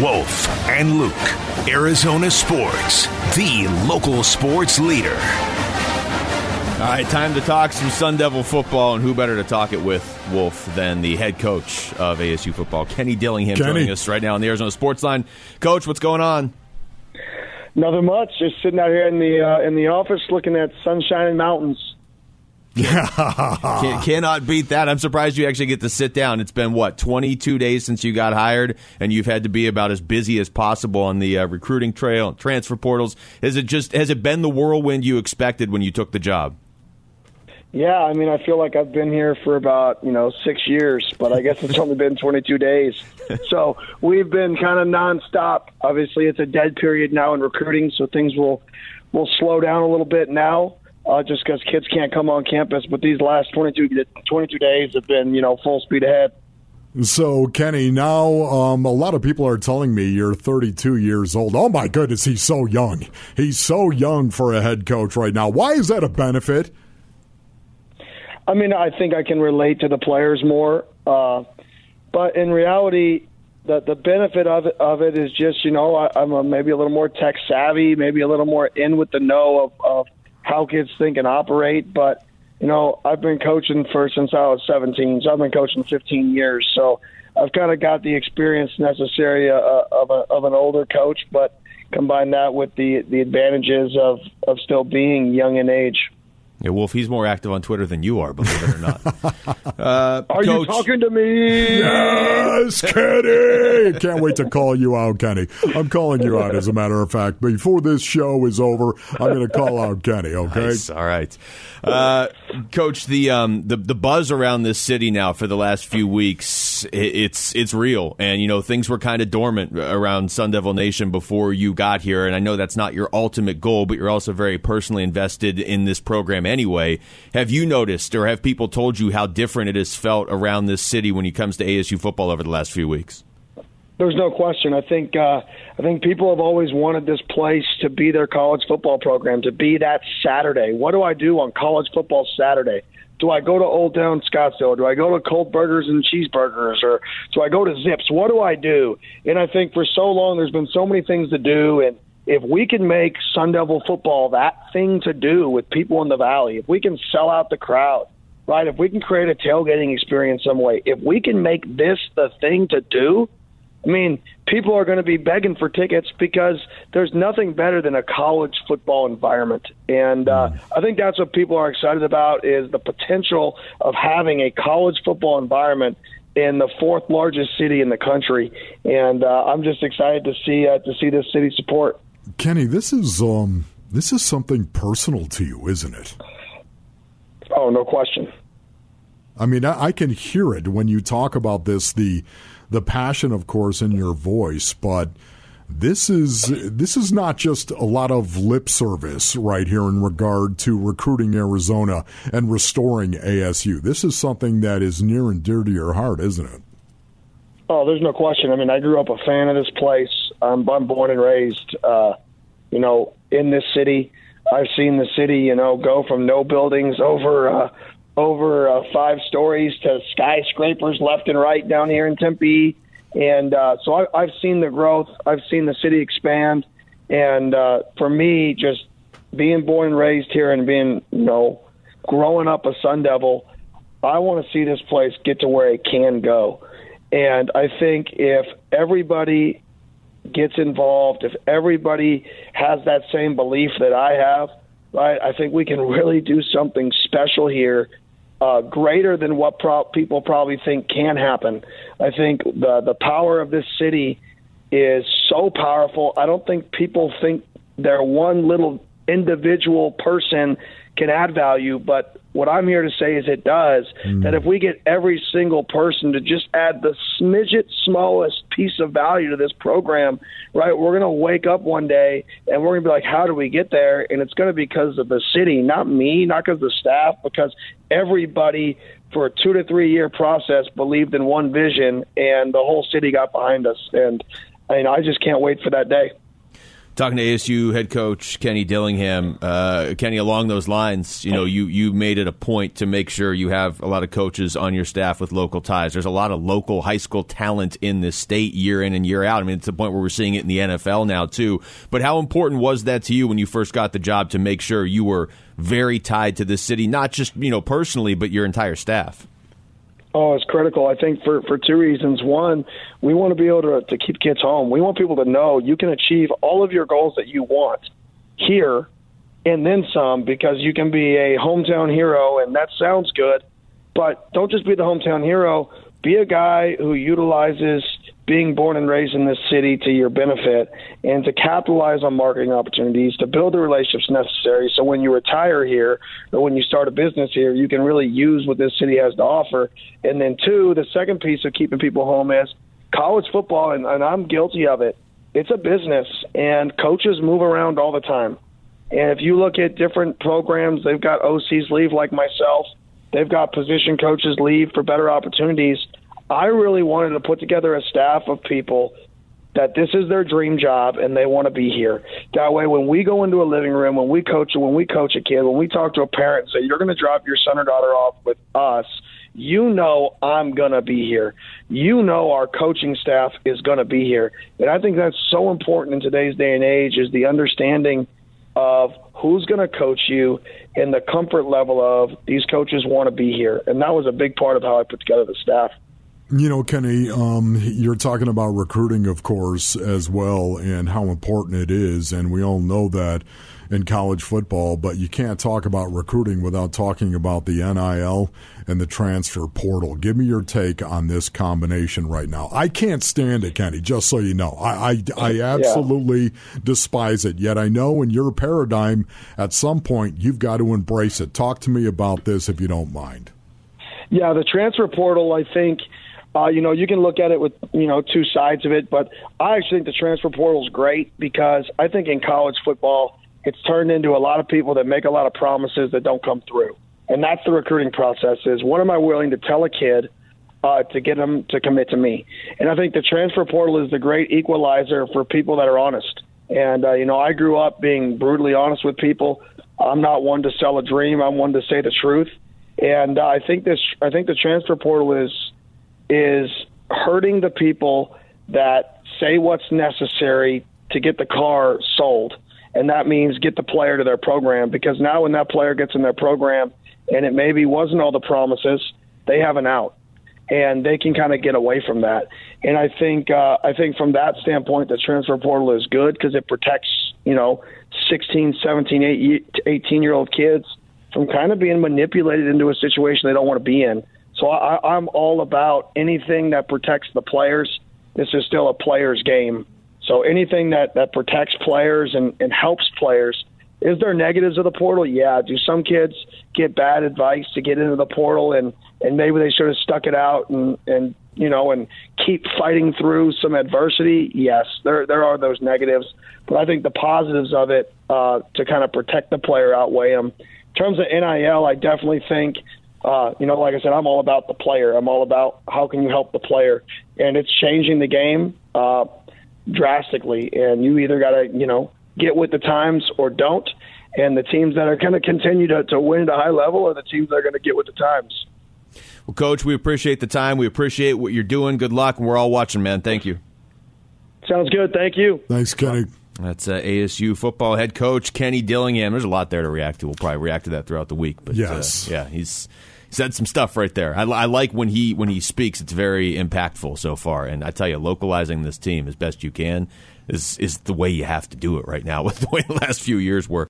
Wolf and Luke, Arizona Sports, the local sports leader. All right, time to talk some Sun Devil football, and who better to talk it with, Wolf, than the head coach of ASU football, Kenny Dillingham, Kenny. joining us right now on the Arizona Sports Line. Coach, what's going on? Nothing much. Just sitting out here in the uh, in the office, looking at sunshine and mountains. Can, cannot beat that. I'm surprised you actually get to sit down. It's been what 22 days since you got hired, and you've had to be about as busy as possible on the uh, recruiting trail, transfer portals. Has it just has it been the whirlwind you expected when you took the job? Yeah, I mean, I feel like I've been here for about you know six years, but I guess it's only been 22 days. So we've been kind of nonstop. Obviously, it's a dead period now in recruiting, so things will will slow down a little bit now, uh, just because kids can't come on campus. But these last 22 22 days have been you know full speed ahead. So, Kenny, now um, a lot of people are telling me you're 32 years old. Oh, my goodness, he's so young. He's so young for a head coach right now. Why is that a benefit? I mean, I think I can relate to the players more, uh, but in reality, the the benefit of it, of it is just you know I, I'm a, maybe a little more tech savvy, maybe a little more in with the know of, of how kids think and operate. But you know, I've been coaching for since I was 17, so I've been coaching 15 years. So I've kind of got the experience necessary uh, of a, of an older coach, but combine that with the the advantages of of still being young in age. Yeah, Wolf, he's more active on Twitter than you are, believe it or not. Uh, Are you talking to me? Yes, Kenny! Can't wait to call you out, Kenny. I'm calling you out, as a matter of fact. Before this show is over, I'm going to call out Kenny, okay? Nice. All right, uh, Coach. The um the the buzz around this city now for the last few weeks, it's it's real, and you know things were kind of dormant around Sun Devil Nation before you got here, and I know that's not your ultimate goal, but you're also very personally invested in this program anyway. Have you noticed, or have people told you how different it has felt around this city when it comes to ASU football over the last few weeks? There's no question. I think uh, I think people have always wanted this place to be their college football program, to be that Saturday. What do I do on college football Saturday? Do I go to Old Town Scottsdale? Do I go to Cold Beers and Cheeseburgers, or do I go to Zipps? What do I do? And I think for so long there's been so many things to do, and if we can make Sun Devil football that thing to do with people in the valley, if we can sell out the crowd, right? If we can create a tailgating experience some way, if we can make this the thing to do, I mean, people are going to be begging for tickets because there's nothing better than a college football environment, and uh, I think that's what people are excited about is the potential of having a college football environment in the fourth largest city in the country, and uh, I'm just excited to see uh, to see this city support. Kenny, this is um, this is something personal to you, isn't it? Oh, no question. I mean, I, I can hear it when you talk about this. The the passion, of course, in your voice, but this is this is not just a lot of lip service right here in regard to recruiting Arizona and restoring ASU. This is something that is near and dear to your heart, isn't it? Oh, there's no question. I mean, I grew up a fan of this place. I'm, I'm born and raised, uh, you know, in this city. I've seen the city, you know, go from no buildings over uh, over uh, five stories to skyscrapers left and right down here in Tempe, and uh, so I, I've seen the growth. I've seen the city expand, and uh, for me, just being born and raised here and being, you know, growing up a Sun Devil, I want to see this place get to where it can go. And I think if everybody gets involved, if everybody has that same belief that I have, right, I think we can really do something special here, uh, greater than what pro- people probably think can happen. I think the the power of this city is so powerful. I don't think people think their one little individual person can add value, but what I'm here to say is it does. Hmm. That if we get every single person to just add the smidget smallest piece of value to this program, right, we're going to wake up one day and we're going to be like, how do we get there? And it's going to be because of the city, not me, not because of the staff, because everybody for a two to three year process believed in one vision and the whole city got behind us. And I mean, I just can't wait for that day. Talking to ASU head coach Kenny Dillingham. Uh, Kenny, along those lines, you know, you you made it a point to make sure you have a lot of coaches on your staff with local ties. There's a lot of local high school talent in this state year in and year out. I mean, it's the point where we're seeing it in the NFL now too. But how important was that to you when you first got the job to make sure you were very tied to this city, not just you know personally, but your entire staff? Oh, it's critical. I think for for two reasons. One, we want to be able to to keep kids home. We want people to know you can achieve all of your goals that you want here and then some because you can be a hometown hero and that sounds good, but don't just be the hometown hero. Be a guy who utilizes being born and raised in this city to your benefit and to capitalize on marketing opportunities, to build the relationships necessary so when you retire here or when you start a business here, you can really use what this city has to offer. And then, two, the second piece of keeping people home is college football, and, and I'm guilty of it. It's a business, and coaches move around all the time. And if you look at different programs, they've got OCs leave like myself. They've got position coaches leave for better opportunities. I really wanted to put together a staff of people that this is their dream job and they want to be here. That way, when we go into a living room, when we coach, when we coach a kid, when we talk to a parent and say, "You're going to drop your son or daughter off with us," you know I'm going to be here. You know our coaching staff is going to be here, and I think that's so important in today's day and age is the understanding of who's going to coach you and the comfort level of these coaches want to be here, and that was a big part of how I put together the staff. You know, Kenny, um, you're talking about recruiting, of course, as well, and how important it is. And we all know that in college football, but you can't talk about recruiting without talking about the NIL and the transfer portal. Give me your take on this combination right now. I can't stand it, Kenny, just so you know. I, I, I absolutely yeah. despise it. Yet I know in your paradigm, at some point, you've got to embrace it. Talk to me about this if you don't mind. Yeah, the transfer portal, I think – uh, you know, you can look at it with you know two sides of it, but I actually think the transfer portal is great because I think in college football it's turned into a lot of people that make a lot of promises that don't come through, and that's the recruiting process. Is what am I willing to tell a kid uh, to get them to commit to me? And I think the transfer portal is the great equalizer for people that are honest. And uh, you know, I grew up being brutally honest with people. I'm not one to sell a dream. I'm one to say the truth. And uh, I think this. I think the transfer portal is is hurting the people that say what's necessary to get the car sold. And that means get the player to their program because now when that player gets in their program and it maybe wasn't all the promises, they have an out and they can kind of get away from that. And I think uh, I think from that standpoint, the transfer portal is good because it protects you know 16, 17, 18 year old kids from kind of being manipulated into a situation they don't want to be in. So I, I'm all about anything that protects the players. This is still a players' game. So anything that, that protects players and, and helps players. Is there negatives of the portal? Yeah. Do some kids get bad advice to get into the portal and, and maybe they should have stuck it out and, and you know and keep fighting through some adversity? Yes, there there are those negatives, but I think the positives of it uh, to kind of protect the player outweigh them. In terms of NIL, I definitely think uh, you know, like I said, I'm all about the player. I'm all about how can you help the player, and it's changing the game uh, drastically. And you either got to, you know, get with the times or don't. And the teams that are going to continue to, to win at a high level are the teams that are going to get with the times. Well, Coach, we appreciate the time. We appreciate what you're doing. Good luck, and we're all watching, man. Thank you. Sounds good. Thank you. Thanks, Kenny. That's uh, ASU football head coach Kenny Dillingham. There's a lot there to react to. We'll probably react to that throughout the week. But uh, yes, uh, yeah, he's said some stuff right there. I, I, like when he when he speaks; it's very impactful so far. And I tell you, localizing this team as best you can is is the way you have to do it right now with the way the last few years were.